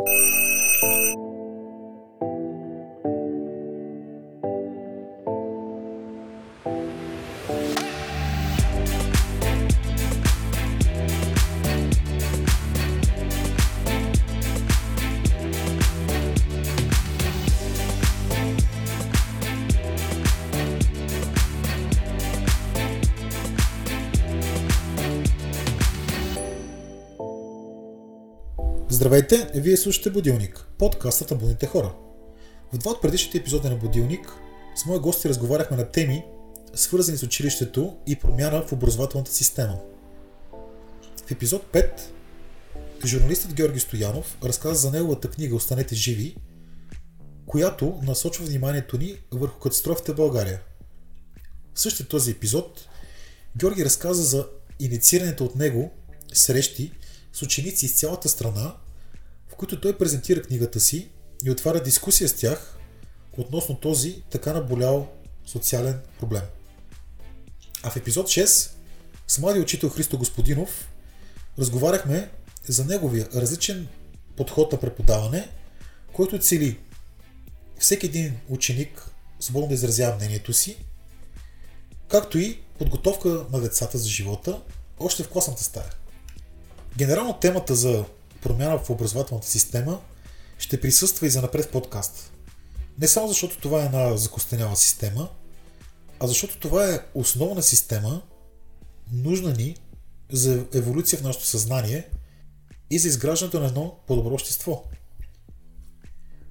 you Здравейте, вие слушате Будилник, подкастът на будните хора. В два от предишните епизоди на Будилник с мои гости разговаряхме на теми, свързани с училището и промяна в образователната система. В епизод 5 журналистът Георги Стоянов разказа за неговата книга Останете живи, която насочва вниманието ни върху катастрофите в България. В същия този епизод Георги разказа за инициираните от него срещи с ученици из цялата страна, които той презентира книгата си и отваря дискусия с тях относно този така наболял социален проблем. А в епизод 6 с младия учител Христо Господинов разговаряхме за неговия различен подход на преподаване, който цели всеки един ученик свободно да изразява мнението си, както и подготовка на децата за живота още в класната стая. Генерално темата за промяна в образователната система ще присъства и за напред в подкаст. Не само защото това е една закостеняла система, а защото това е основна система, нужна ни за еволюция в нашето съзнание и за изграждането на едно по-добро общество.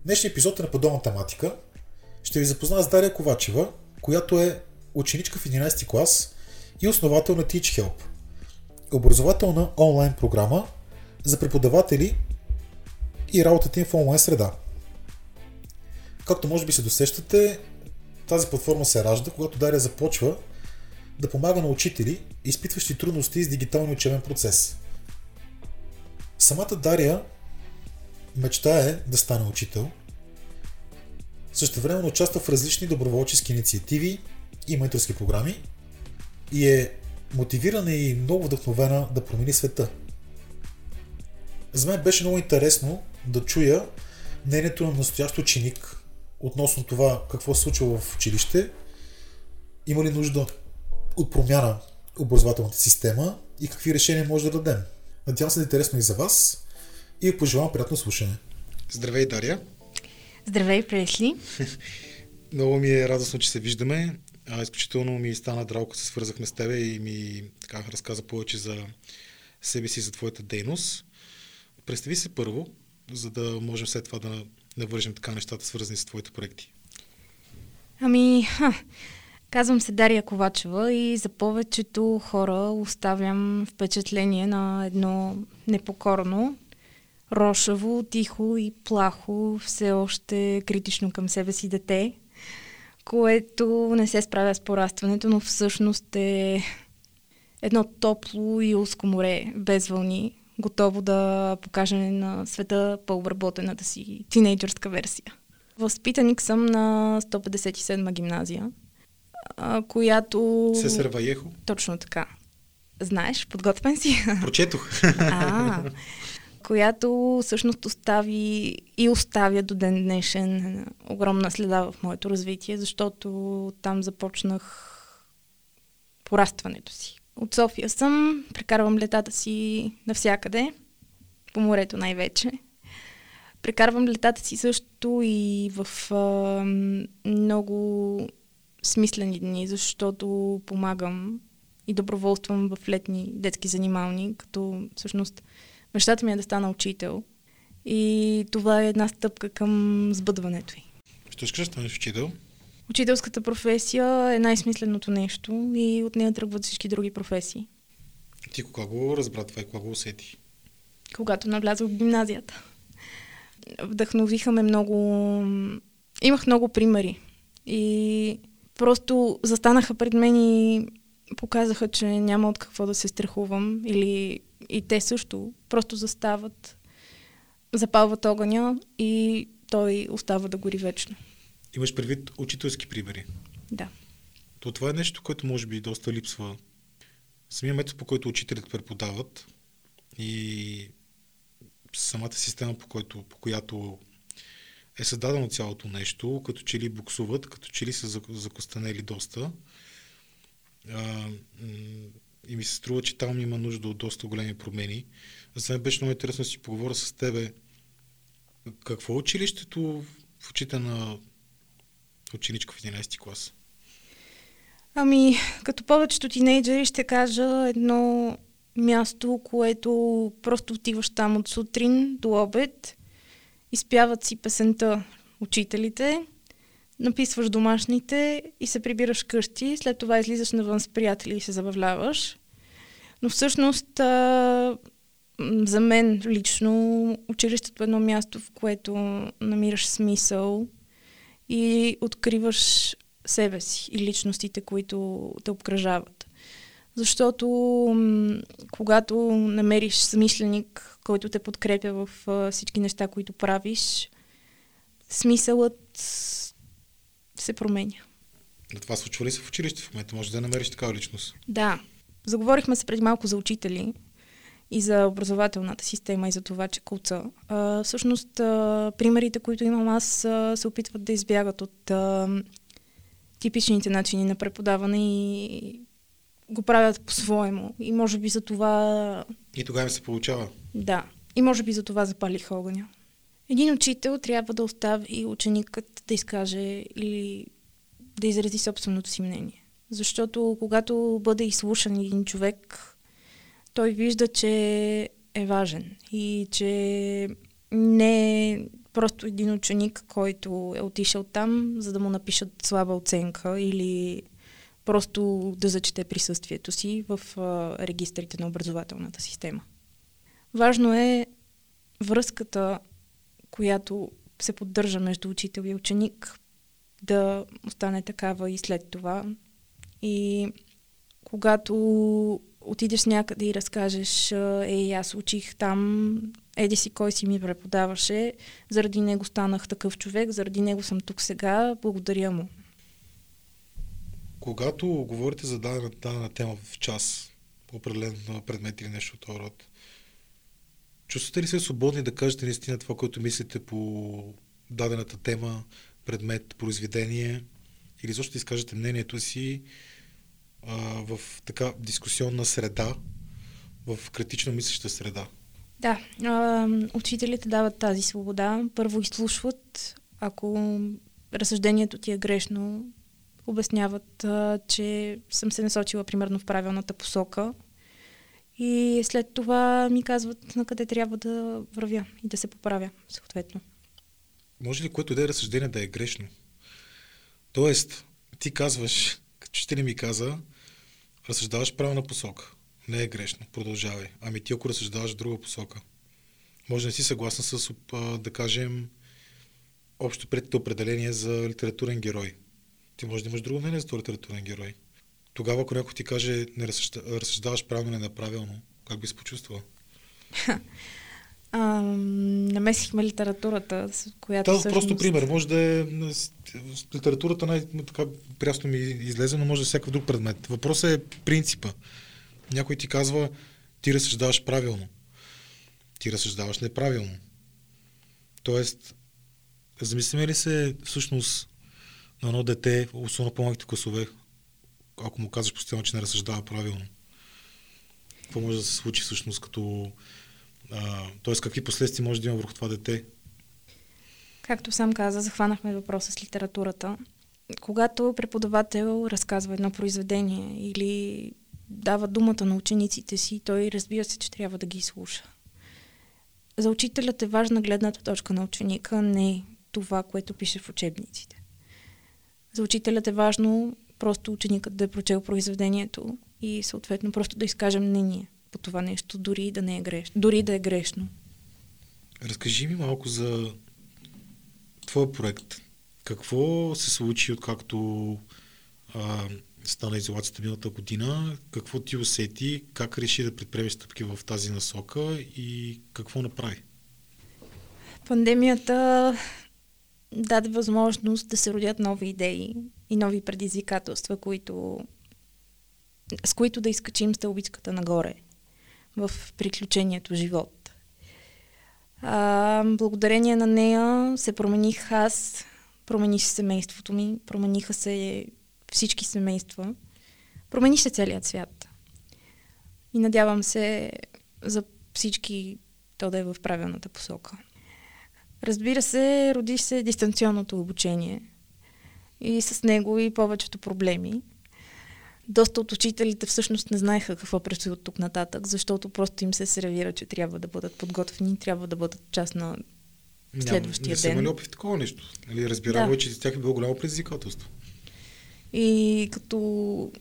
Днешният епизод е на подобна тематика. Ще ви запозная с Дария Ковачева, която е ученичка в 11 клас и основател на TeachHelp – образователна онлайн програма за преподаватели и работата им в онлайн среда. Както може би се досещате, тази платформа се ражда, когато Дария започва да помага на учители, изпитващи трудности с дигиталния учебен процес. Самата Дария мечтае да стане учител. Също време участва в различни доброволчески инициативи и менторски програми и е мотивирана и много вдъхновена да промени света. За мен беше много интересно да чуя мнението на настоящ ученик относно това какво се случва в училище, има ли нужда от промяна образователната система и какви решения може да дадем. Надявам се да е интересно и за вас и пожелавам приятно слушане. Здравей, Дария! Здравей, Пресли! Много ми е радостно, че се виждаме. А, изключително ми стана драго, се свързахме с тебе и ми така, разказа повече за себе си, за твоята дейност. Представи се първо, за да можем след това да навържем така нещата, свързани с твоите проекти. Ами, ха, казвам се Дария Ковачева и за повечето хора оставям впечатление на едно непокорно, рошаво, тихо и плахо, все още критично към себе си дете – което не се справя с порастването, но всъщност е едно топло и узко море, без вълни, готово да покаже на света по-обработената си тинейджърска версия. Възпитаник съм на 157-ма гимназия, която... Се Сърваехо? Точно така. Знаеш, подготвен си? Прочетох. А, която всъщност остави и оставя до ден днешен огромна следа в моето развитие, защото там започнах порастването си. От София съм, прекарвам летата си навсякъде, по морето най-вече. Прекарвам летата си също и в а, много смислени дни, защото помагам и доброволствам в летни детски занимални, като всъщност Мечтата ми е да стана учител. И това е една стъпка към сбъдването й. Що искаш да станеш учител? Учителската професия е най-смисленото нещо и от нея тръгват всички други професии. Ти кога го разбра това и кога го усети? Когато навлязох в гимназията. Вдъхновиха ме много... Имах много примери. И просто застанаха пред мен и показаха, че няма от какво да се страхувам или и те също просто застават, запалват огъня и той остава да гори вечно. Имаш предвид учителски примери? Да. То това е нещо, което може би доста липсва. Самия метод, по който учителите преподават и самата система, по, който, по която е създадено цялото нещо, като че ли буксуват, като че ли са закостанели доста. А, и ми се струва, че там има нужда от доста големи промени. За мен беше много интересно да си поговоря с тебе. Какво е училището в очите на ученичка в 11 клас? Ами, като повечето тинейджери ще кажа едно място, което просто отиваш там от сутрин до обед, изпяват си песента учителите, написваш домашните и се прибираш къщи, след това излизаш навън с приятели и се забавляваш. Но всъщност а, за мен лично училището е едно място, в което намираш смисъл и откриваш себе си и личностите, които те обкръжават. Защото м- когато намериш смисленик, който те подкрепя в а, всички неща, които правиш, смисълът се променя. Да, това случва ли се в училище в момента? Може да намериш такава личност? Да. Заговорихме се преди малко за учители и за образователната система и за това, че куца. А, всъщност, а, примерите, които имам аз, а, се опитват да избягат от а, типичните начини на преподаване и го правят по-своему. И може би за това... И тогава се получава. Да. И може би за това запалих огъня. Един учител трябва да остави ученикът да изкаже или да изрази собственото си мнение. Защото когато бъде изслушан един човек, той вижда, че е важен и че не е просто един ученик, който е отишъл там, за да му напишат слаба оценка или просто да зачете присъствието си в регистрите на образователната система. Важно е връзката, която се поддържа между учител и ученик, да остане такава и след това. И когато отидеш някъде и разкажеш, ей, аз учих там, еди си кой си ми преподаваше, заради него станах такъв човек, заради него съм тук сега, благодаря му. Когато говорите за дадена, дадена тема в час, по определен предмет или нещо от този род, чувствате ли се свободни да кажете наистина това, което мислите по дадената тема, предмет, произведение, или защо да изкажете мнението си а, в така дискусионна среда, в критично мислеща среда? Да, а, учителите дават тази свобода. Първо изслушват, ако разсъждението ти е грешно, обясняват, а, че съм се насочила примерно в правилната посока. И след това ми казват на къде трябва да вървя и да се поправя, съответно. Може ли което да е разсъждение да е грешно? Тоест, ти казваш, като че ли ми каза, разсъждаваш правилна посока. Не е грешно. Продължавай. Ами ти ако разсъждаваш друга посока. Може да не си съгласна с, да кажем, общо предите определение за литературен герой. Ти може да имаш друго мнение за литературен герой. Тогава, ако някой ти каже, не разсъждаваш правилно, не неправилно, как би се почувствала? А, намесихме литературата, с която. Да, всъщност... просто пример. Може да е. Литературата най-така прясно ми излезе, но може да е всякакъв друг предмет. Въпросът е принципа. Някой ти казва, ти разсъждаваш правилно. Ти разсъждаваш неправилно. Тоест, замисляме ли се всъщност на едно дете, особено по-малките класове, ако му казваш постоянно, че не разсъждава правилно? Какво може да се случи всъщност като... т.е. какви последствия може да има върху това дете? Както сам каза, захванахме въпроса с литературата. Когато преподавател разказва едно произведение или дава думата на учениците си, той разбира се, че трябва да ги слуша. За учителят е важна гледната точка на ученика, не това, което пише в учебниците. За учителят е важно просто ученикът да е прочел произведението и съответно просто да изкаже мнение по това нещо, дори да не е грешно. Дори да е грешно. Разкажи ми малко за твоя проект. Какво се случи, откакто а, стана изолацията миналата година, какво ти усети, как реши да предприемеш стъпки в тази насока и какво направи? Пандемията даде възможност да се родят нови идеи и нови предизвикателства, които, с които да изкачим стълбичката нагоре в приключението живот. А, благодарение на нея се промених аз, промени се семейството ми, промениха се всички семейства, промени се целият свят. И надявам се за всички то да е в правилната посока. Разбира се, роди се дистанционното обучение и с него и повечето проблеми. Доста от учителите всъщност не знаеха какво предстои от тук нататък, защото просто им се сервира, че трябва да бъдат подготвени, трябва да бъдат част на следващия Ням, ден. Не са опит в такова нещо. Нали, разбирам, Да. че за тях е било голямо предизвикателство. И като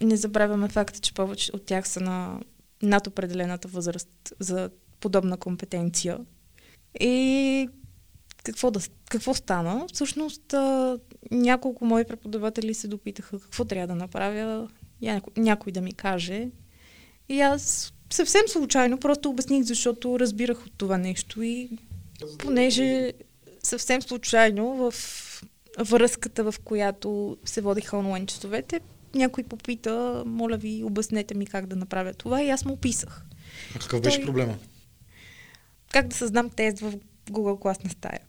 не забравяме факта, че повече от тях са на над определената възраст за подобна компетенция. И какво, да, какво стана? Всъщност няколко мои преподаватели се допитаха какво трябва да направя, няко, някой да ми каже. И аз съвсем случайно просто обясних, защото разбирах от това нещо и понеже съвсем случайно в връзката, в която се водиха онлайн часовете, някой попита, моля ви, обяснете ми как да направя това и аз му описах. А какъв беше Той- проблема? Как да създам тест в Google класна стая.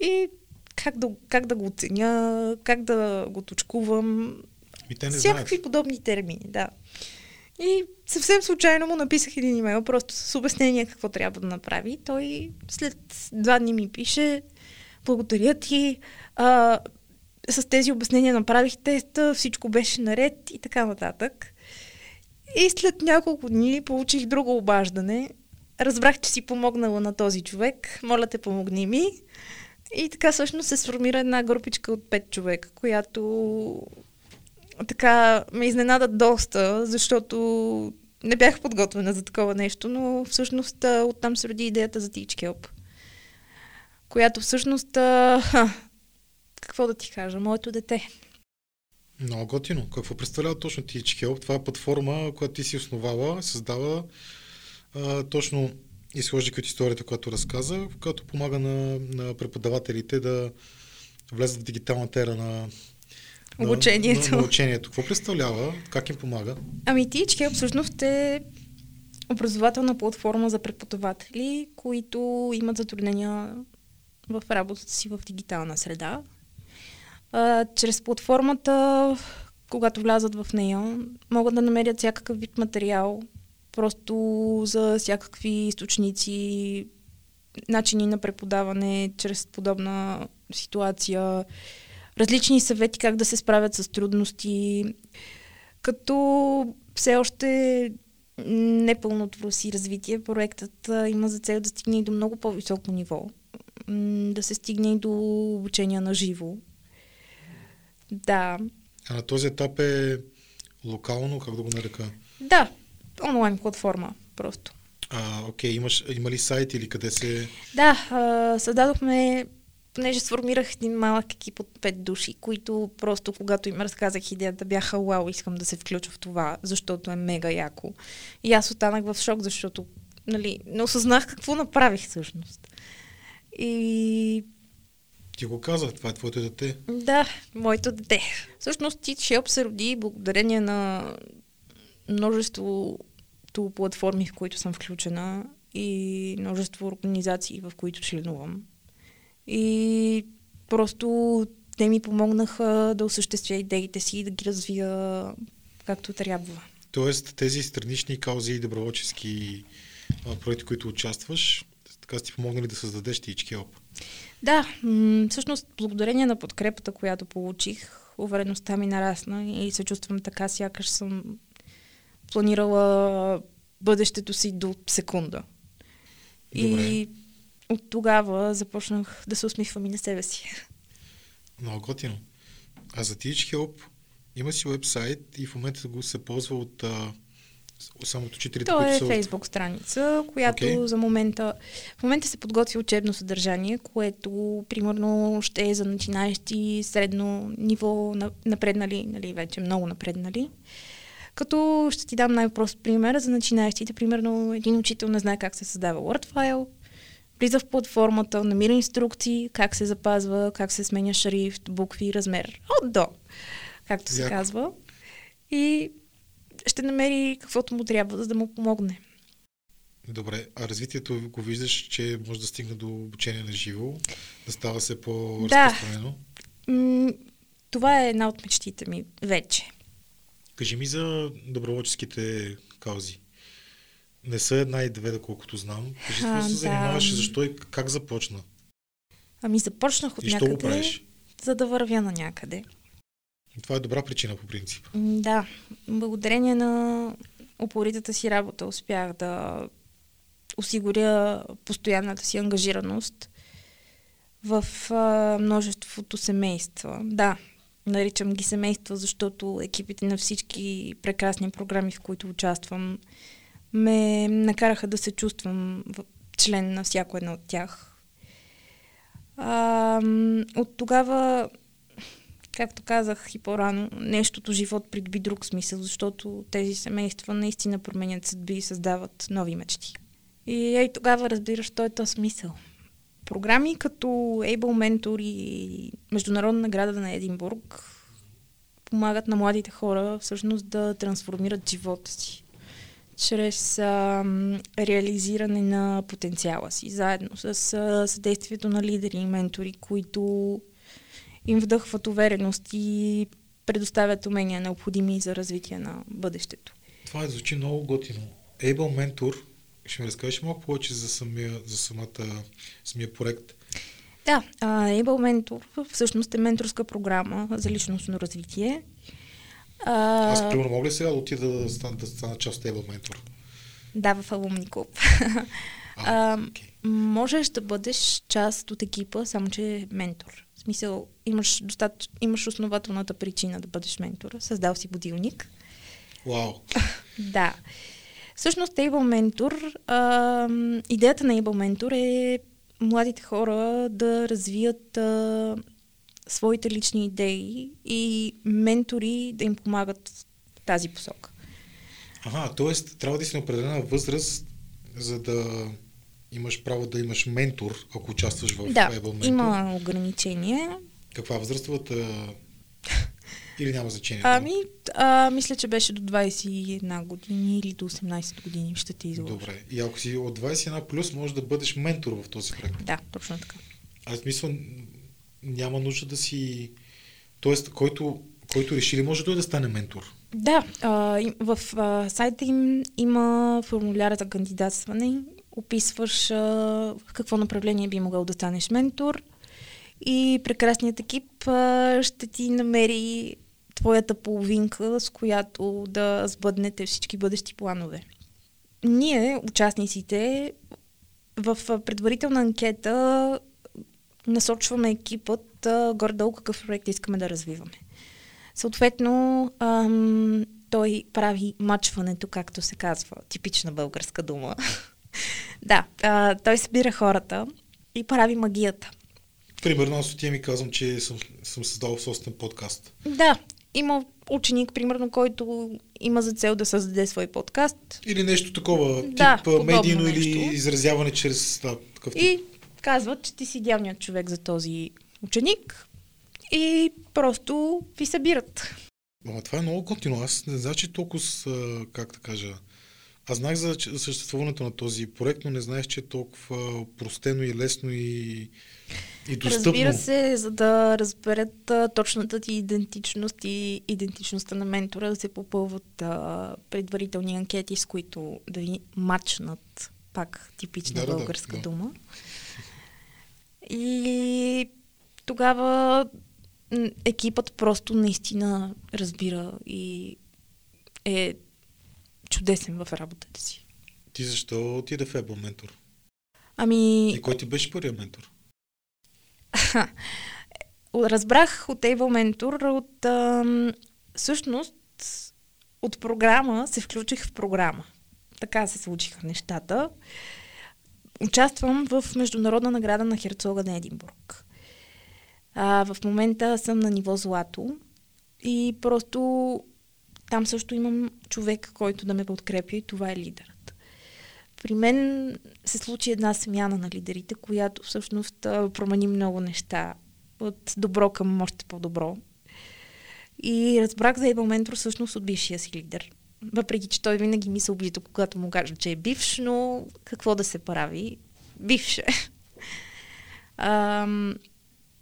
И как да, как да го оценя, как да го точкувам, И те не всякакви знаят. подобни термини, да. И съвсем случайно му написах един имейл, просто с обяснение какво трябва да направи. Той след два дни ми пише, благодаря ти, а, с тези обяснения направих теста, всичко беше наред и така нататък. И след няколко дни получих друго обаждане. Разбрах, че си помогнала на този човек. Моля те, помогни ми. И така всъщност се сформира една групичка от пет човека, която така ме изненада доста, защото не бях подготвена за такова нещо, но всъщност оттам се роди идеята за Teach Help, която всъщност, ха, какво да ти кажа, моето дете. Много готино. Какво представлява точно Teach Help? Това е платформа, която ти си основала, създава а, точно изхождайки от историята, която разказа, която помага на, на преподавателите да влезат в дигиталната ера на, Обучението. на, на учението. Какво представлява? Как им помага? Ами Help всъщност е образователна платформа за преподаватели, които имат затруднения в работата си в дигитална среда. А, чрез платформата, когато влязат в нея, могат да намерят всякакъв вид материал, просто за всякакви източници, начини на преподаване чрез подобна ситуация, различни съвети как да се справят с трудности, като все още непълното си развитие, проектът има за цел да стигне и до много по-високо ниво. Да се стигне и до обучение на живо. Да, А на този етап е локално, как да го нарека? да, онлайн платформа просто. А, окей, имаш, има ли сайт или къде се... Да, а, създадохме, понеже сформирах един малък екип от пет души, които просто когато им разказах идеята бяха, вау, искам да се включа в това, защото е мега яко. И аз останах в шок, защото нали, не осъзнах какво направих всъщност. И Ти го каза, това е твоето дете. да, моето дете. Всъщност Teach Help се роди благодарение на множеството платформи, в които съм включена и множество организации, в които членувам. И просто те ми помогнаха да осъществя идеите си и да ги развия както трябва. Тоест, тези странични каузи и доброволчески проекти, които участваш, така са ти помогнали да създадеш Teach Help. Да, м- всъщност благодарение на подкрепата, която получих, увереността ми нарасна и се чувствам така, сякаш съм планирала бъдещето си до секунда. Добре. И от тогава започнах да се усмихвам и на себе си. Много готино. А за Teach Help има си вебсайт и в момента го се ползва от а, само от учителите, То които е са... фейсбук страница, която okay. за момента... В момента се подготви учебно съдържание, което примерно ще е за начинаещи средно ниво, на- напреднали, нали, вече много напреднали. Като ще ти дам най-прост пример за начинаещите. Примерно един учител не знае как се създава Word файл, влиза в платформата, намира инструкции, как се запазва, как се сменя шрифт, букви, размер. От до, както се Яко. казва. И ще намери каквото му трябва, за да му помогне. Добре, а развитието го виждаш, че може да стигне до обучение на живо, да става се по-разпространено? Да. Това е една от мечтите ми вече. Кажи ми за доброволческите каузи. Не са една и две, доколкото знам. Кажи, какво се занимаваш, да. защо и как започна? Ами започнах от и някъде, го правиш? за да вървя на някъде. Това е добра причина по принцип. Да. Благодарение на упоритата си работа успях да осигуря постоянната си ангажираност в а, множеството семейства. Да, наричам ги семейства, защото екипите на всички прекрасни програми, в които участвам, ме накараха да се чувствам член на всяко едно от тях. А, от тогава, както казах и по-рано, нещото живот придоби друг смисъл, защото тези семейства наистина променят съдби и създават нови мечти. И ей тогава разбираш, той е то смисъл. Програми като Able Mentor и Международна награда на Единбург помагат на младите хора всъщност да трансформират живота си чрез а, реализиране на потенциала си, заедно с а, съдействието на лидери и ментори, които им вдъхват увереност и предоставят умения необходими за развитие на бъдещето. Това е звучи много готино. Able Mentor, ще ми разкажеш малко повече за, самия, за самата, самия проект? Да, Able Mentor всъщност е менторска програма за личностно развитие, а... Аз, примерно, мога ли сега да отида да стана, да стана част от Able ментор? Да, в Алумни клуб. А, okay. можеш да бъдеш част от екипа, само че ментор. В смисъл, имаш, достат... имаш основателната причина да бъдеш ментор. Създал си будилник. Вау! Wow. да. Всъщност, Able Mentor, а, идеята на Able Mentor е младите хора да развият а, своите лични идеи и ментори да им помагат в тази посока. Ага, т.е. трябва да си на определена възраст, за да имаш право да имаш ментор, ако участваш в да, Able Mentor. има ограничение. Каква възрастовата или няма значение? Ами, а, мисля, че беше до 21 години или до 18 години ще ти изложи. Добре. И ако си от 21 плюс, можеш да бъдеш ментор в този проект. Да, точно така. Аз мисля, няма нужда да си... Тоест, който, който реши ли може той да стане ментор? Да, а, в а, сайта им има формуляра за кандидатстване. Описваш а, какво направление би могъл да станеш ментор и прекрасният екип а, ще ти намери твоята половинка, с която да сбъднете всички бъдещи планове. Ние, участниците, в предварителна анкета насочваме екипът а, горе-долу какъв проект искаме да развиваме. Съответно, ам, той прави мачването, както се казва, типична българска дума. да, а, той събира хората и прави магията. Примерно, аз отивам и казвам, че съм, съм създал собствен подкаст. Да, има ученик, примерно, който има за цел да създаде свой подкаст. Или нещо такова, да, тип медийно нещо. или изразяване чрез да, такъв тип. И казват, че ти си идеалният човек за този ученик и просто ви събират. Ама това е много готино. Аз не знам, че толкова, как да кажа, аз знах за съществуването на този проект, но не знаех, че е толкова простено и лесно и, и достъпно. Разбира се, за да разберат а, точната ти идентичност и идентичността на ментора, да се попълват а, предварителни анкети, с които да ви мачнат пак типична да, българска да, да. дума. И тогава екипът просто наистина разбира и е чудесен в работата си. Ти защо отида в Ебо ментор? Ами... И кой ти беше първият ментор? Разбрах от Able Mentor от... Ам, всъщност, от програма се включих в програма. Така се случиха нещата. Участвам в Международна награда на Херцога на Единбург. А, в момента съм на ниво злато и просто там също имам човек, който да ме подкрепя и това е лидерът. При мен се случи една смяна на лидерите, която всъщност промени много неща. От добро към още по-добро. И разбрах за Ебел Ментор всъщност от бившия си лидер. Въпреки че той винаги ми се обижда, когато му кажа, че е бивш, но какво да се прави? Бивш е. Ам,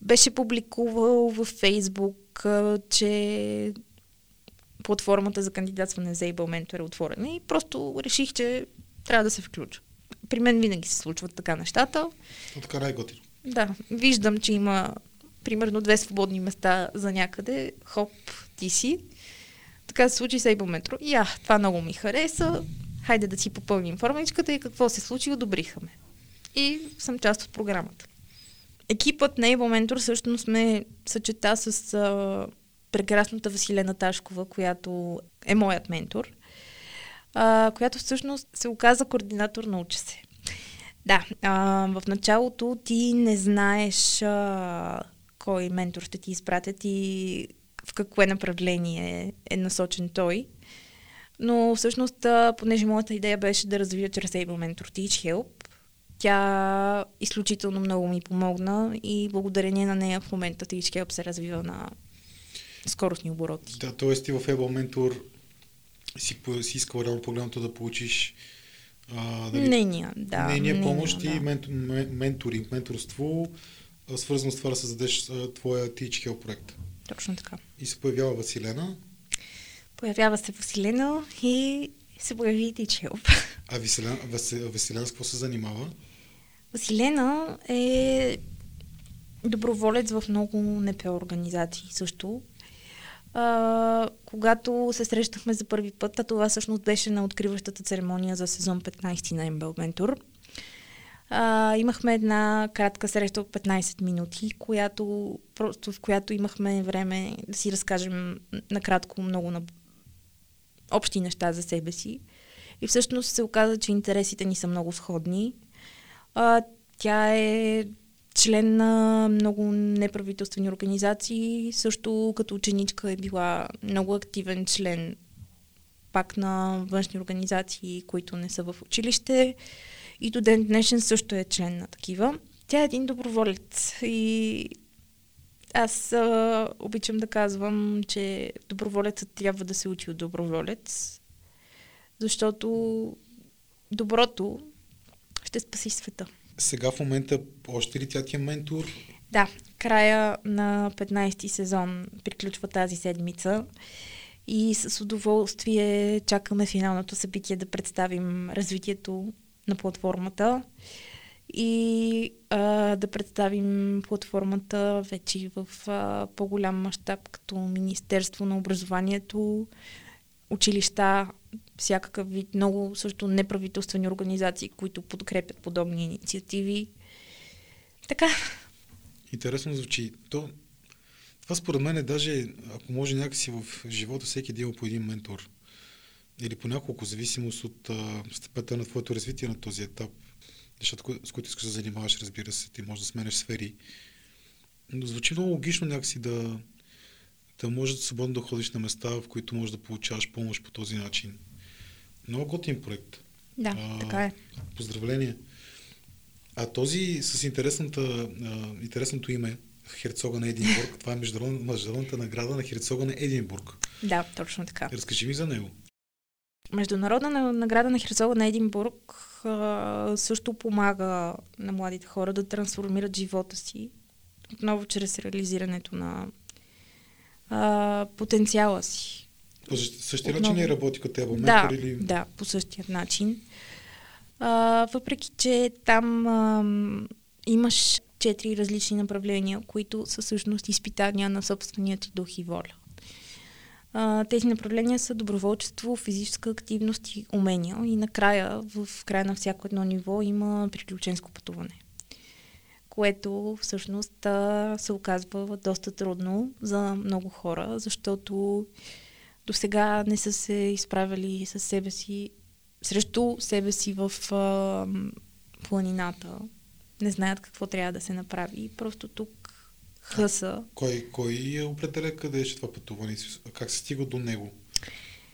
беше публикувал във Фейсбук, а, че платформата за кандидатстване за Able Mentor е отворена и просто реших, че трябва да се включа. При мен винаги се случват така нещата. Но така най-готино. Да, виждам, че има примерно две свободни места за някъде. Хоп, ти си. Така се случи с Able Metro. И а, това много ми хареса. Хайде да си попълним формичката и какво се случи, одобриха ме. И съм част от програмата. Екипът на Able Mentor всъщност ме съчета с а, прекрасната Василена Ташкова, която е моят ментор, а, която всъщност се оказа координатор на Уча се. Да, а, в началото ти не знаеш а, кой ментор ще ти изпратят и в какво направление е насочен той. Но всъщност, понеже моята идея беше да развия чрез Able Mentor Teach Help, тя изключително много ми помогна и благодарение на нея в момента Teach Help се развива на скоростни обороти. Да, т.е. ти в Able Mentor си, си искал реално погледното да получиш а, дали, нейния, да. Нейния помощ да. и ментор, менторинг, менторство, свързано с това да създадеш твоя Teach Help проект. Точно така. И се появява Василена. Появява се Василена и се появи Help. А Василена, Василена с какво се занимава? Василена е доброволец в много НПО организации също а, когато се срещахме за първи път, а това всъщност беше на откриващата церемония за сезон 15 на MBL Mentor. А, имахме една кратка среща от 15 минути, която, просто в която имахме време да си разкажем накратко много на общи неща за себе си. И всъщност се оказа, че интересите ни са много сходни. А, тя е член на много неправителствени организации. Също като ученичка е била много активен член пак на външни организации, които не са в училище. И до ден днешен също е член на такива. Тя е един доброволец и аз а, обичам да казвам, че доброволецът трябва да се учи от доброволец, защото доброто ще спаси света. Сега в момента още ли тя ти е ментор? Да, края на 15-ти сезон приключва тази седмица и с удоволствие чакаме финалното събитие да представим развитието на платформата и а, да представим платформата вече в а, по-голям мащаб като Министерство на образованието, училища, всякакъв вид, много също неправителствени организации, които подкрепят подобни инициативи. Така. Интересно звучи. То, това според мен е даже, ако може някакси в живота всеки ден по един ментор или по няколко, зависимост от а, степента на твоето развитие на този етап, нещата, с които искаш да занимаваш, разбира се, ти можеш да сменеш сфери. Но звучи много логично някакси да, да можеш да свободно да ходиш на места, в които можеш да получаваш помощ по този начин. Много готин проект. Да, а, така е. Поздравления. А този с интересната, а, интересното име, Херцога на Единбург, това е международна, международната награда на Херцога на Единбург. Да, точно така. Разкажи ми за него. Международна награда на Херцога на Единбург а, също помага на младите хора да трансформират живота си отново чрез реализирането на а, потенциала си. По същия Отново. начин ли работи като тебе? Да, или... да, по същия начин. А, въпреки, че там а, имаш четири различни направления, които са всъщност изпитания на собствения ти дух и воля. А, тези направления са доброволчество, физическа активност и умения. И накрая, в края на всяко едно ниво, има приключенско пътуване. Което всъщност се оказва доста трудно за много хора, защото до сега не са се изправили със себе си, срещу себе си в а, планината. Не знаят какво трябва да се направи. Просто тук хъса. Кой, кой е определя къде е това пътуване? Как се стига до него?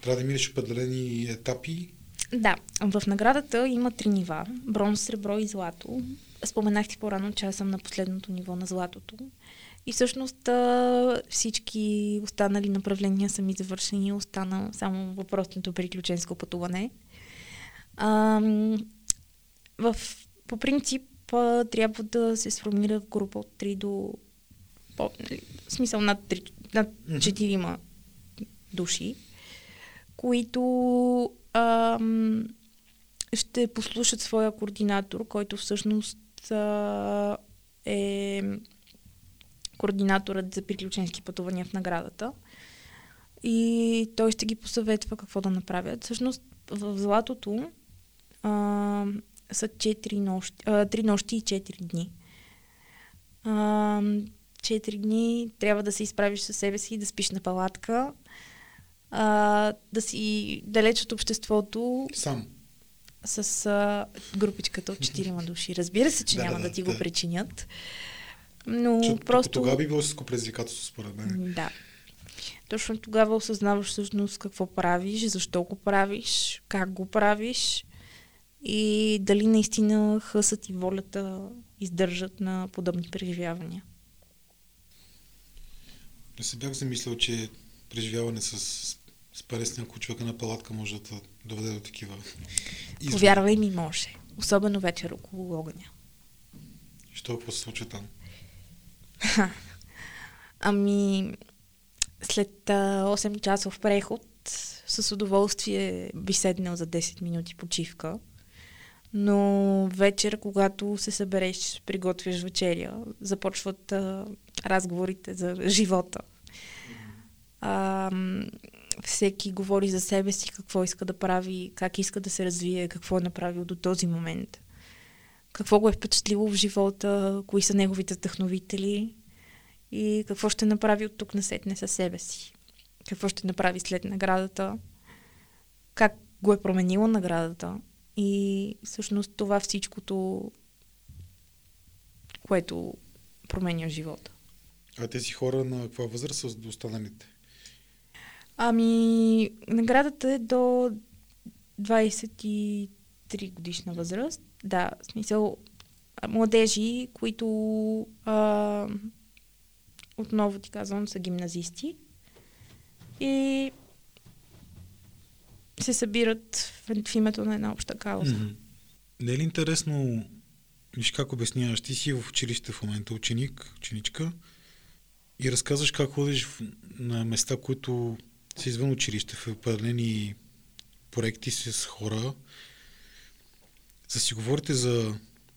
Трябва да минеш определени етапи? Да, в наградата има три нива. Бронз, сребро и злато. Споменах ти по-рано, че аз съм на последното ниво на златото. И всъщност всички останали направления са ми завършени. Остана само въпросното приключенско пътуване. А, в, по принцип трябва да се сформира група от 3 до... По, нали, в смисъл над, 3, над 4 mm-hmm. души, които ам, ще послушат своя координатор, който всъщност а, е координаторът за приключенски пътувания в наградата. И той ще ги посъветва какво да направят. Всъщност в Златото а, са 4 нощи, а, 3 нощи и 4 дни. А, 4 дни трябва да се изправиш със себе си, да спиш на палатка, а, да си далеч от обществото. Сам. С а, групичката от 4 души. Разбира се, че да, няма да, да ти да. го причинят. Но Че, просто... Тогава би било с предизвикателство, според мен. Да. Точно тогава осъзнаваш всъщност какво правиш, защо го правиш, как го правиш и дали наистина хъсът и волята издържат на подобни преживявания. Не се бях замислял, че преживяване с, с паре с няколко човека на палатка може да доведе до такива изводи. Повярвай ми, може. Особено вечер около огъня. Що какво се случва там? ами, след а, 8 часов преход, с удоволствие би седнал за 10 минути почивка. Но вечер, когато се събереш, приготвяш вечеря, започват а, разговорите за живота. А, всеки говори за себе си, какво иска да прави, как иска да се развие, какво е направил до този момент. Какво го е впечатлило в живота, кои са неговите вдъхновители и какво ще направи от тук насетне със себе си. Какво ще направи след наградата, как го е променило наградата и всъщност това всичкото, което променя живота. А тези хора на каква възраст са до останалите? Ами, наградата е до 23 годишна възраст. Да, в смисъл, младежи, които а, отново ти казвам, са гимназисти и се събират в, в името на една обща кауза. Mm-hmm. Не е ли интересно, виж как обясняваш, ти си в училище в момента ученик, ученичка и разказваш как ходиш в, на места, които са извън училище, в определени проекти с хора, за си говорите за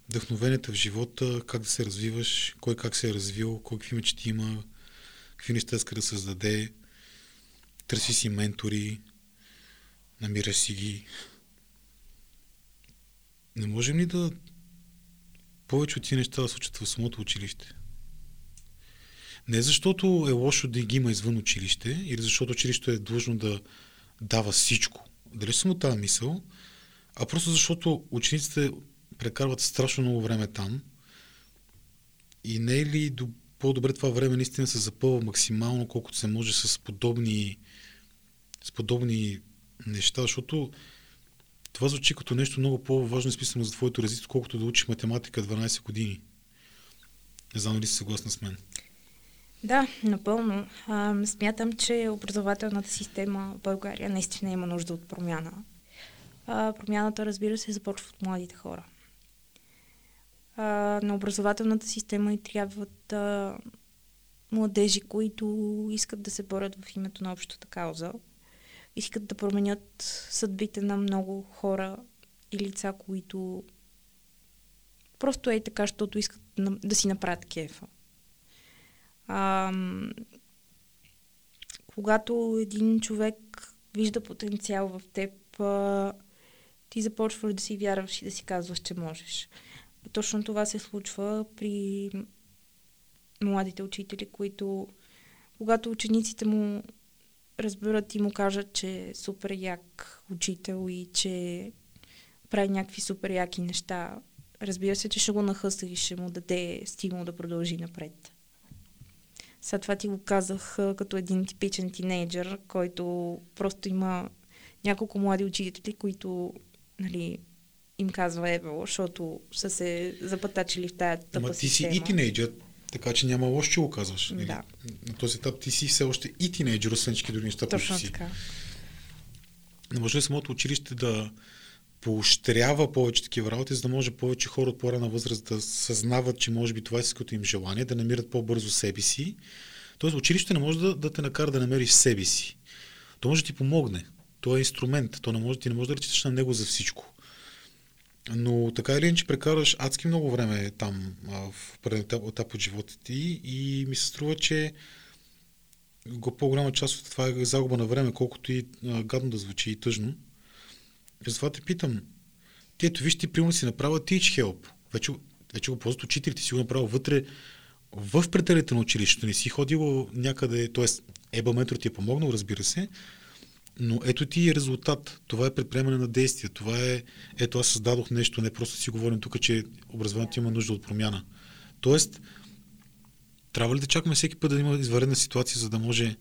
вдъхновенията в живота, как да се развиваш, кой как се е развил, кой какви мечти има, какви неща иска да създаде, търси си ментори, намира си ги. Не можем ли да повече от тези неща да случат в самото училище? Не защото е лошо да ги има извън училище, или защото училището е длъжно да дава всичко. Дали съм от тази мисъл, а просто защото учениците прекарват страшно много време там и не е ли до по-добре това време наистина се запълва максимално, колкото се може с подобни, с подобни неща, защото това звучи като нещо много по-важно изписано за твоето развитие, колкото да учиш математика 12 години. Не знам дали си съгласна с мен. Да, напълно. А, смятам, че образователната система в България наистина има нужда от промяна. А, промяната, разбира се, започва от младите хора а, на образователната система и трябват а, младежи, които искат да се борят в името на общата кауза, искат да променят съдбите на много хора и лица, които просто е така, защото искат да си направят кефа. А, когато един човек вижда потенциал в теб, а, ти започваш да си вярваш и да си казваш, че можеш. Точно това се случва при младите учители, които когато учениците му разберат и му кажат, че е супер як учител и че прави някакви супер яки неща, разбира се, че ще го нахъса и ще му даде стимул да продължи напред. Сега това ти го казах като един типичен тинейджър, който просто има няколко млади учители, които нали, им казва Ево, защото са се запътачили в тази тъпа Ама ти си система. и тинейджър, така че няма лошо, че го казваш. нали? Да. На този етап ти си все още и тинейджър, освен всички други неща, които си. така. Не може ли самото училище да поощрява повече такива работи, за да може повече хора от по-рана възраст да съзнават, че може би това е искато им желание, да намират по-бързо себе си. Тоест училище не може да, да те накара да намериш себе си. То може да ти помогне. То е инструмент. То не може, ти не може да речеш на него за всичко. Но така или иначе прекараш адски много време там а, в първият етап, етап от живота ти и ми се струва, че го- по-голяма част от това е загуба на време, колкото и а, гадно да звучи и тъжно. И затова те питам, ти ето виж, ти примерно си направил Teach Help. Вече, вече го ползват учителите, си го направил вътре в пределите на училището. Не си ходил някъде, т.е. Еба Ментор ти е помогнал, разбира се, но ето ти е резултат. Това е предприемане на действия. Това е, ето аз създадох нещо, не просто си говорим тук, че образованието има нужда от промяна. Тоест, трябва ли да чакаме всеки път да има изваредна ситуация, за да може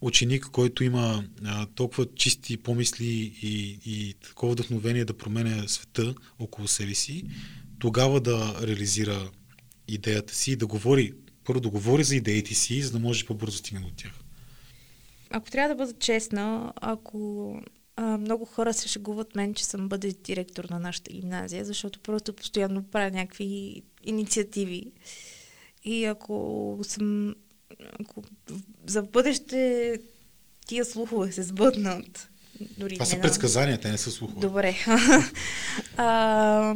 ученик, който има а, толкова чисти помисли и, и такова вдъхновение да променя света около себе си, тогава да реализира идеята си и да говори, първо да говори за идеите си, за да може по-бързо стигне до тях. Ако трябва да бъда честна, ако а, много хора се шегуват мен, че съм бъдещ директор на нашата гимназия, защото просто постоянно правя някакви инициативи. И ако съм... Ако за бъдеще тия слухове се сбъднат, дори Това не са на- предсказания, те не са слухове. Добре. а,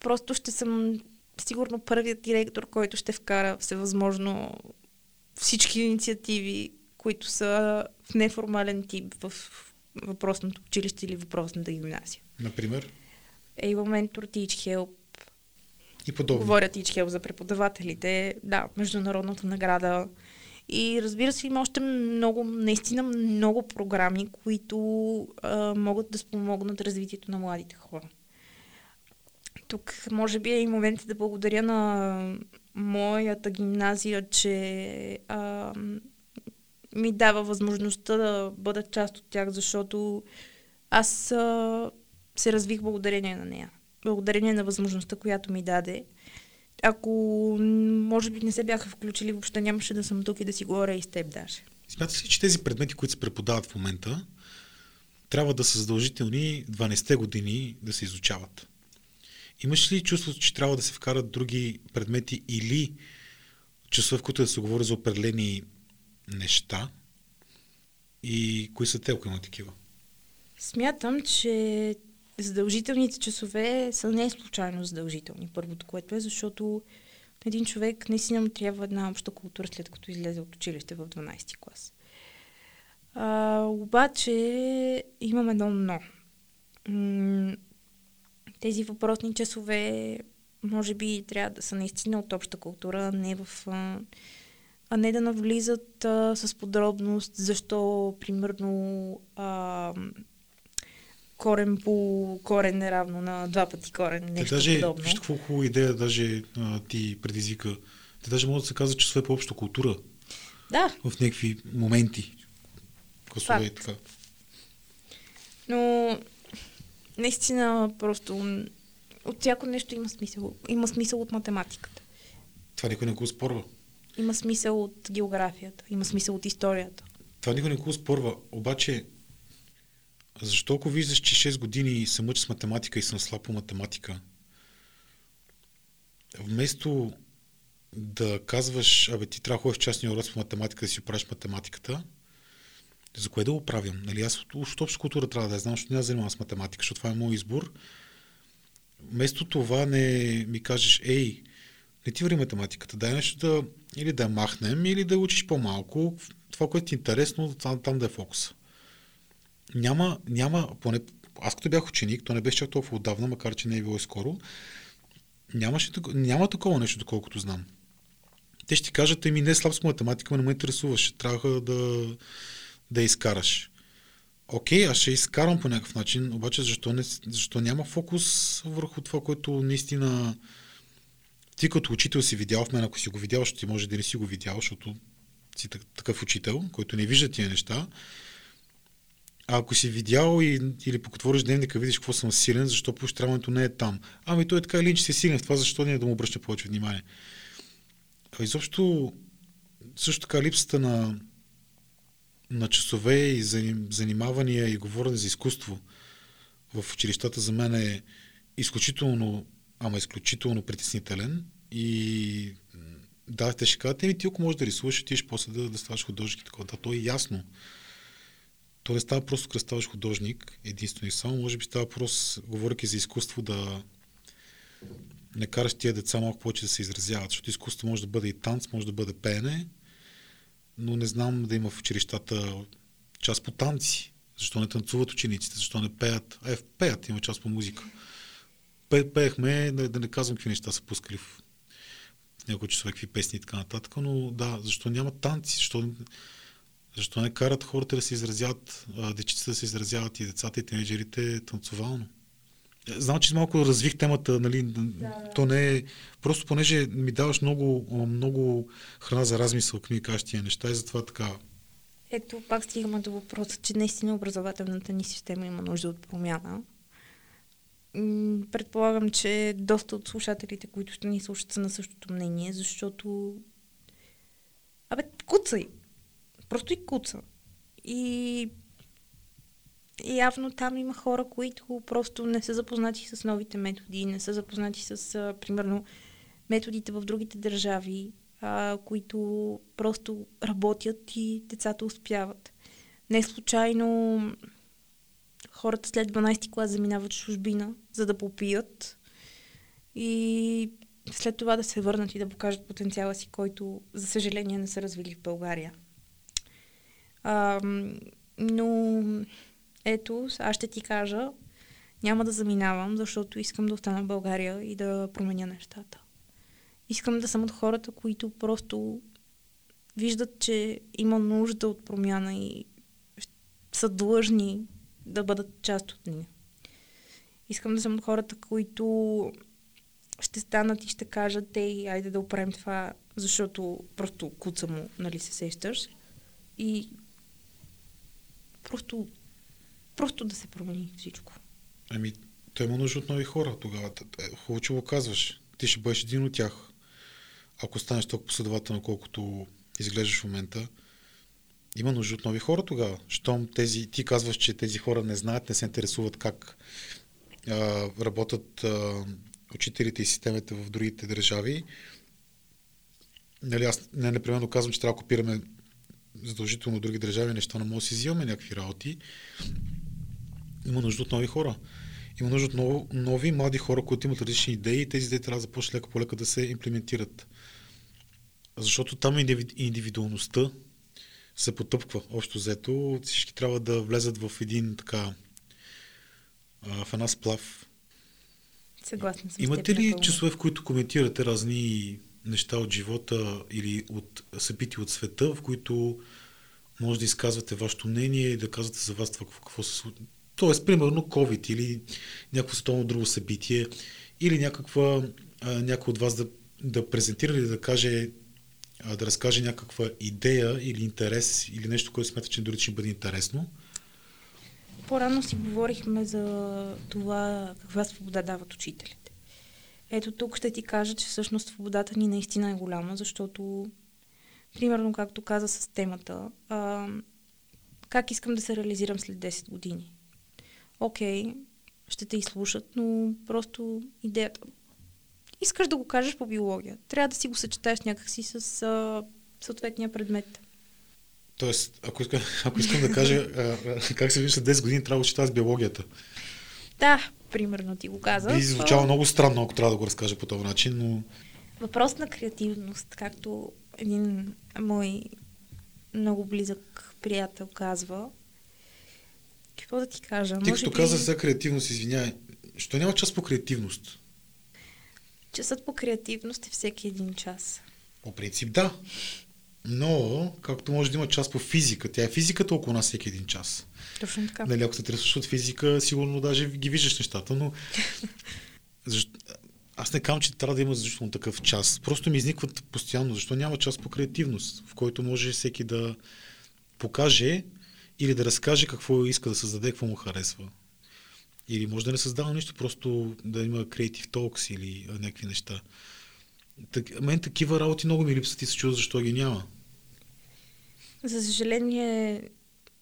просто ще съм сигурно първият директор, който ще вкара всевъзможно всички инициативи, които са в неформален тип в въпросното училище или въпросната гимназия. Например, Able Mentor, Teach Help, и подобно. Говоря Teach Help за преподавателите, да, международната награда. И разбира се, има още много, наистина много програми, които а, могат да спомогнат развитието на младите хора. Тук може би е и момент да благодаря на моята гимназия, че а, ми дава възможността да бъда част от тях, защото аз а, се развих благодарение на нея. Благодарение на възможността, която ми даде. Ако може би не се бяха включили, въобще нямаше да съм тук и да си говоря и с теб даже. Смяташ ли, че тези предмети, които се преподават в момента, трябва да са задължителни 12-те години да се изучават? Имаш ли чувството, че трябва да се вкарат други предмети или часове, в които да се говори за определени неща? И кои са те, ако има такива? Смятам, че задължителните часове са не случайно задължителни. Първото, което е, защото един човек наистина му трябва една обща култура, след като излезе от училище в 12 клас. А, обаче имам едно но. Тези въпросни часове може би трябва да са наистина от обща култура, не в... а не да навлизат а, с подробност защо, примерно, а, корен по корен е равно на два пъти корен, Те нещо даже, подобно. виж какво хубава идея даже а, ти предизвика. Те даже могат да се казват часове по обща култура Да, в някакви моменти. Класове и така. но наистина просто от всяко нещо има смисъл. Има смисъл от математиката. Това никой не го спорва. Има смисъл от географията. Има смисъл от историята. Това никой не го спорва. Обаче, защо ако виждаш, че 6 години се мъча с математика и съм слаб по математика, вместо да казваш, абе ти трябва да в частния урок по математика да си оправиш математиката, за кое да го правим? Нали, аз от, от обща култура трябва да я знам, защото не занимавам с математика, защото това е мой избор. Вместо това не ми кажеш, ей, не ти върви математиката, дай нещо да или да махнем, или да учиш по-малко. Това, което е интересно, там, там да е фокуса. Няма, няма, поне аз като бях ученик, то не беше чак толкова отдавна, макар че не е било и скоро, нямаше, няма такова нещо, доколкото знам. Те ще ти кажат, еми не слаб с математика, но не ме интересуваш, трябва да, да изкараш. Окей, аз ще изкарам по някакъв начин, обаче защо, не, защо няма фокус върху това, което наистина ти като учител си видял в мен, ако си го видял, ще ти може да не си го видял, защото си так- такъв учител, който не вижда тия неща. А ако си видял и, или покотвориш дневника, видиш какво съм силен, защо поощряването не е там. Ами той е така или че си силен в това, защо не е да му обръща повече внимание. А изобщо, също така липсата на, на часове и занимавания и говорене за изкуство в училищата за мен е изключително, ама изключително притеснителен и да, те ще кажат, еми ти ако можеш да рисуваш, отидеш после да, да ставаш художник и такова. Да, то е ясно. То не става просто да ставаш художник, единствено и само, може би става просто, говоряки за изкуство, да не караш тия деца малко повече да се изразяват, защото изкуство може да бъде и танц, може да бъде пеене, но не знам да има в училищата част по танци. Защо не танцуват учениците, защо не пеят? Е, пеят, има част по музика. Пе, пеехме, да, да не казвам какви неща са пускали в, в някои часове, какви песни и така нататък, но да, защо няма танци, защо, защо не карат хората да се изразяват, дечицата да се изразяват и децата и тинейджерите танцовално? Знам, че малко развих темата, нали, да, то не е... Просто понеже ми даваш много, много храна за размисъл, как ми кажеш тия неща и затова така... Ето, пак стигаме до въпроса, че наистина образователната ни система има нужда от промяна. Предполагам, че доста от слушателите, които ще ни слушат, са на същото мнение, защото... Абе, куцай! Просто и куца. И явно там има хора, които просто не са запознати с новите методи, не са запознати с, примерно, методите в другите държави, а, които просто работят и децата успяват. Не случайно хората след 12 клас заминават в чужбина, за да попият и след това да се върнат и да покажат потенциала си, който, за съжаление, не са развили в България. А, но ето, аз ще ти кажа, няма да заминавам, защото искам да остана в България и да променя нещата. Искам да съм от хората, които просто виждат, че има нужда от промяна и са длъжни да бъдат част от нея. Искам да съм от хората, които ще станат и ще кажат, ей, айде да оправим това, защото просто куца му, нали се сещаш. И просто Просто да се промени всичко. Ами, той има нужда от нови хора тогава. Е, хубаво, че го казваш. Ти ще бъдеш един от тях. Ако станеш толкова последователно, колкото изглеждаш в момента, има нужда от нови хора тогава. Щом тези, ти казваш, че тези хора не знаят, не се интересуват как а, работят а, учителите и системите в другите държави. Нали, аз не непременно казвам, че трябва да копираме задължително други държави неща, но може да си взимаме някакви работи има нужда от нови хора. Има нужда от нови, нови млади хора, които имат различни идеи и тези идеи трябва да започнат лека по лека да се имплементират. Защото там индивидуалността се потъпква. Общо взето всички трябва да влезат в един така в една сплав. Съгласна съм. Имате ли часове, в които коментирате разни неща от живота или от събития от света, в които може да изказвате вашето мнение и да казвате за вас това какво се случва? Тоест, примерно COVID или някакво световно друго събитие или някаква, някой от вас да, да презентира или да каже а, да разкаже някаква идея или интерес или нещо, което смята, че дори ще бъде интересно. По-рано си говорихме за това каква свобода дават учителите. Ето тук ще ти кажа, че всъщност свободата ни наистина е голяма, защото примерно както каза с темата, а, как искам да се реализирам след 10 години окей, ще те изслушат, но просто идеята. Искаш да го кажеш по биология. Трябва да си го съчетаеш някакси с а, съответния предмет. Тоест, ако искам, ако искам да кажа а, как се вижда 10 години, трябва да чета с биологията. Да, примерно ти го казах. Би звучало много странно, ако трябва да го разкажа по този начин, но... Въпрос на креативност, както един мой много близък приятел казва, какво да ти кажа? Ти като би... каза за креативност, извинявай, що няма час по креативност? Часът по креативност е всеки един час. По принцип да. Но, както може да има час по физика, тя е физиката около нас всеки един час. Точно така. Нали, ако се интересуваш от физика, сигурно даже ги виждаш нещата, но защо... аз не казвам, че трябва да има задължително такъв час. Просто ми изникват постоянно, защо няма час по креативност, в който може всеки да покаже или да разкаже какво иска да създаде, какво му харесва. Или може да не създава нищо, просто да има Creative Talks или някакви неща. Так, мен такива работи много ми липсват и се чува защо ги няма. За съжаление,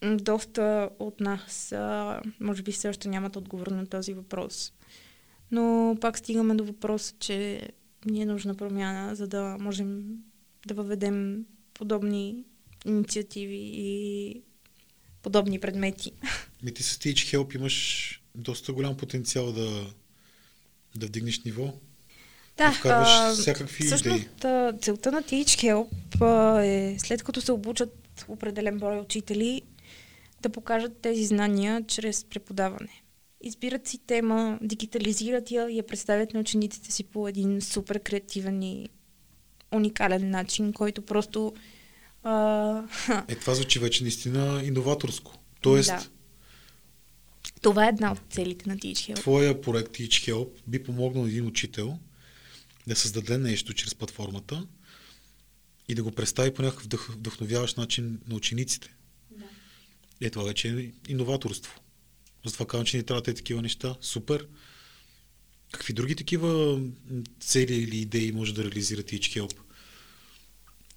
доста от нас, а, може би все още нямат отговор на този въпрос. Но пак стигаме до въпроса, че ни е нужна промяна, за да можем да въведем подобни инициативи и подобни предмети. Ми ти с Teach Help имаш доста голям потенциал да, да вдигнеш ниво. Да, вкарваш а, всякакви всъщност, идеи. целта на Teach Help а, е след като се обучат определен брой учители, да покажат тези знания чрез преподаване. Избират си тема, дигитализират я и я представят на учениците си по един супер креативен и уникален начин, който просто... А... Е, това звучи вече наистина иноваторско. Тоест, да. Това е една от целите на Teach Help. Твоя проект Teach Help би помогнал един учител да създаде нещо чрез платформата и да го представи по някакъв вдъх, вдъхновяващ начин на учениците. Да. Е, това вече е иноваторство. Затова казвам, че ни трябва такива неща. Супер. Какви други такива цели или идеи може да реализира Teach Help?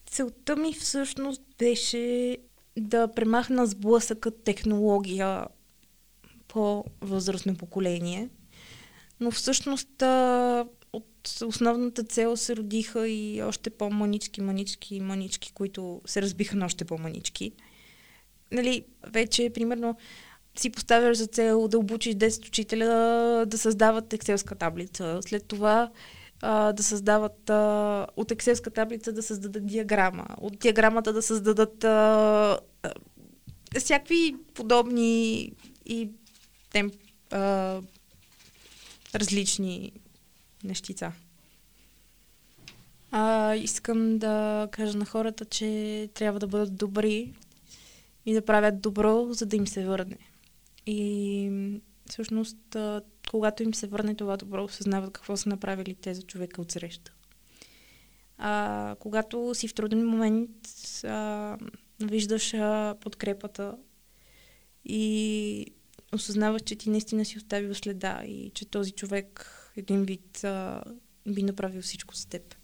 Целта ми всъщност беше да премахна сблъсъка технология по-възрастно поколение. Но всъщност от основната цел се родиха и още по-манички, манички, манички, които се разбиха на още по-манички. Нали, вече, примерно, си поставяш за цел да обучиш 10 учителя да създават екселска таблица. След това а, да създават а, от екселска таблица да създадат диаграма. От диаграмата да създадат а, а, всякакви подобни и тем, а, различни нещица. А, искам да кажа на хората, че трябва да бъдат добри и да правят добро, за да им се върне. И всъщност, когато им се върне това добро, осъзнават какво са направили те за човека от среща. А, когато си в труден момент, а, виждаш а, подкрепата и осъзнаваш, че ти наистина си оставил следа и че този човек един вид а, би направил всичко за теб.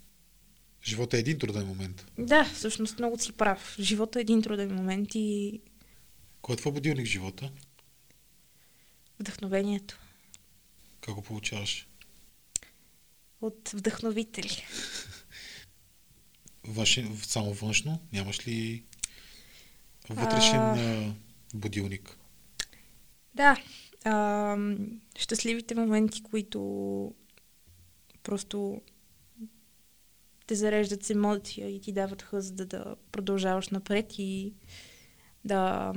Живота е един труден момент. Да, всъщност много си прав. Живота е един труден момент и... Кой е твой будилник в живота? Вдъхновението. Как го получаваш? От вдъхновители. Външен, само външно? Нямаш ли вътрешен а... будилник? Да. А, щастливите моменти, които просто те зареждат с емоция и ти дават хъз да, да продължаваш напред и да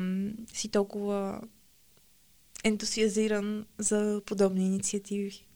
си толкова ентусиазиран за подобни инициативи.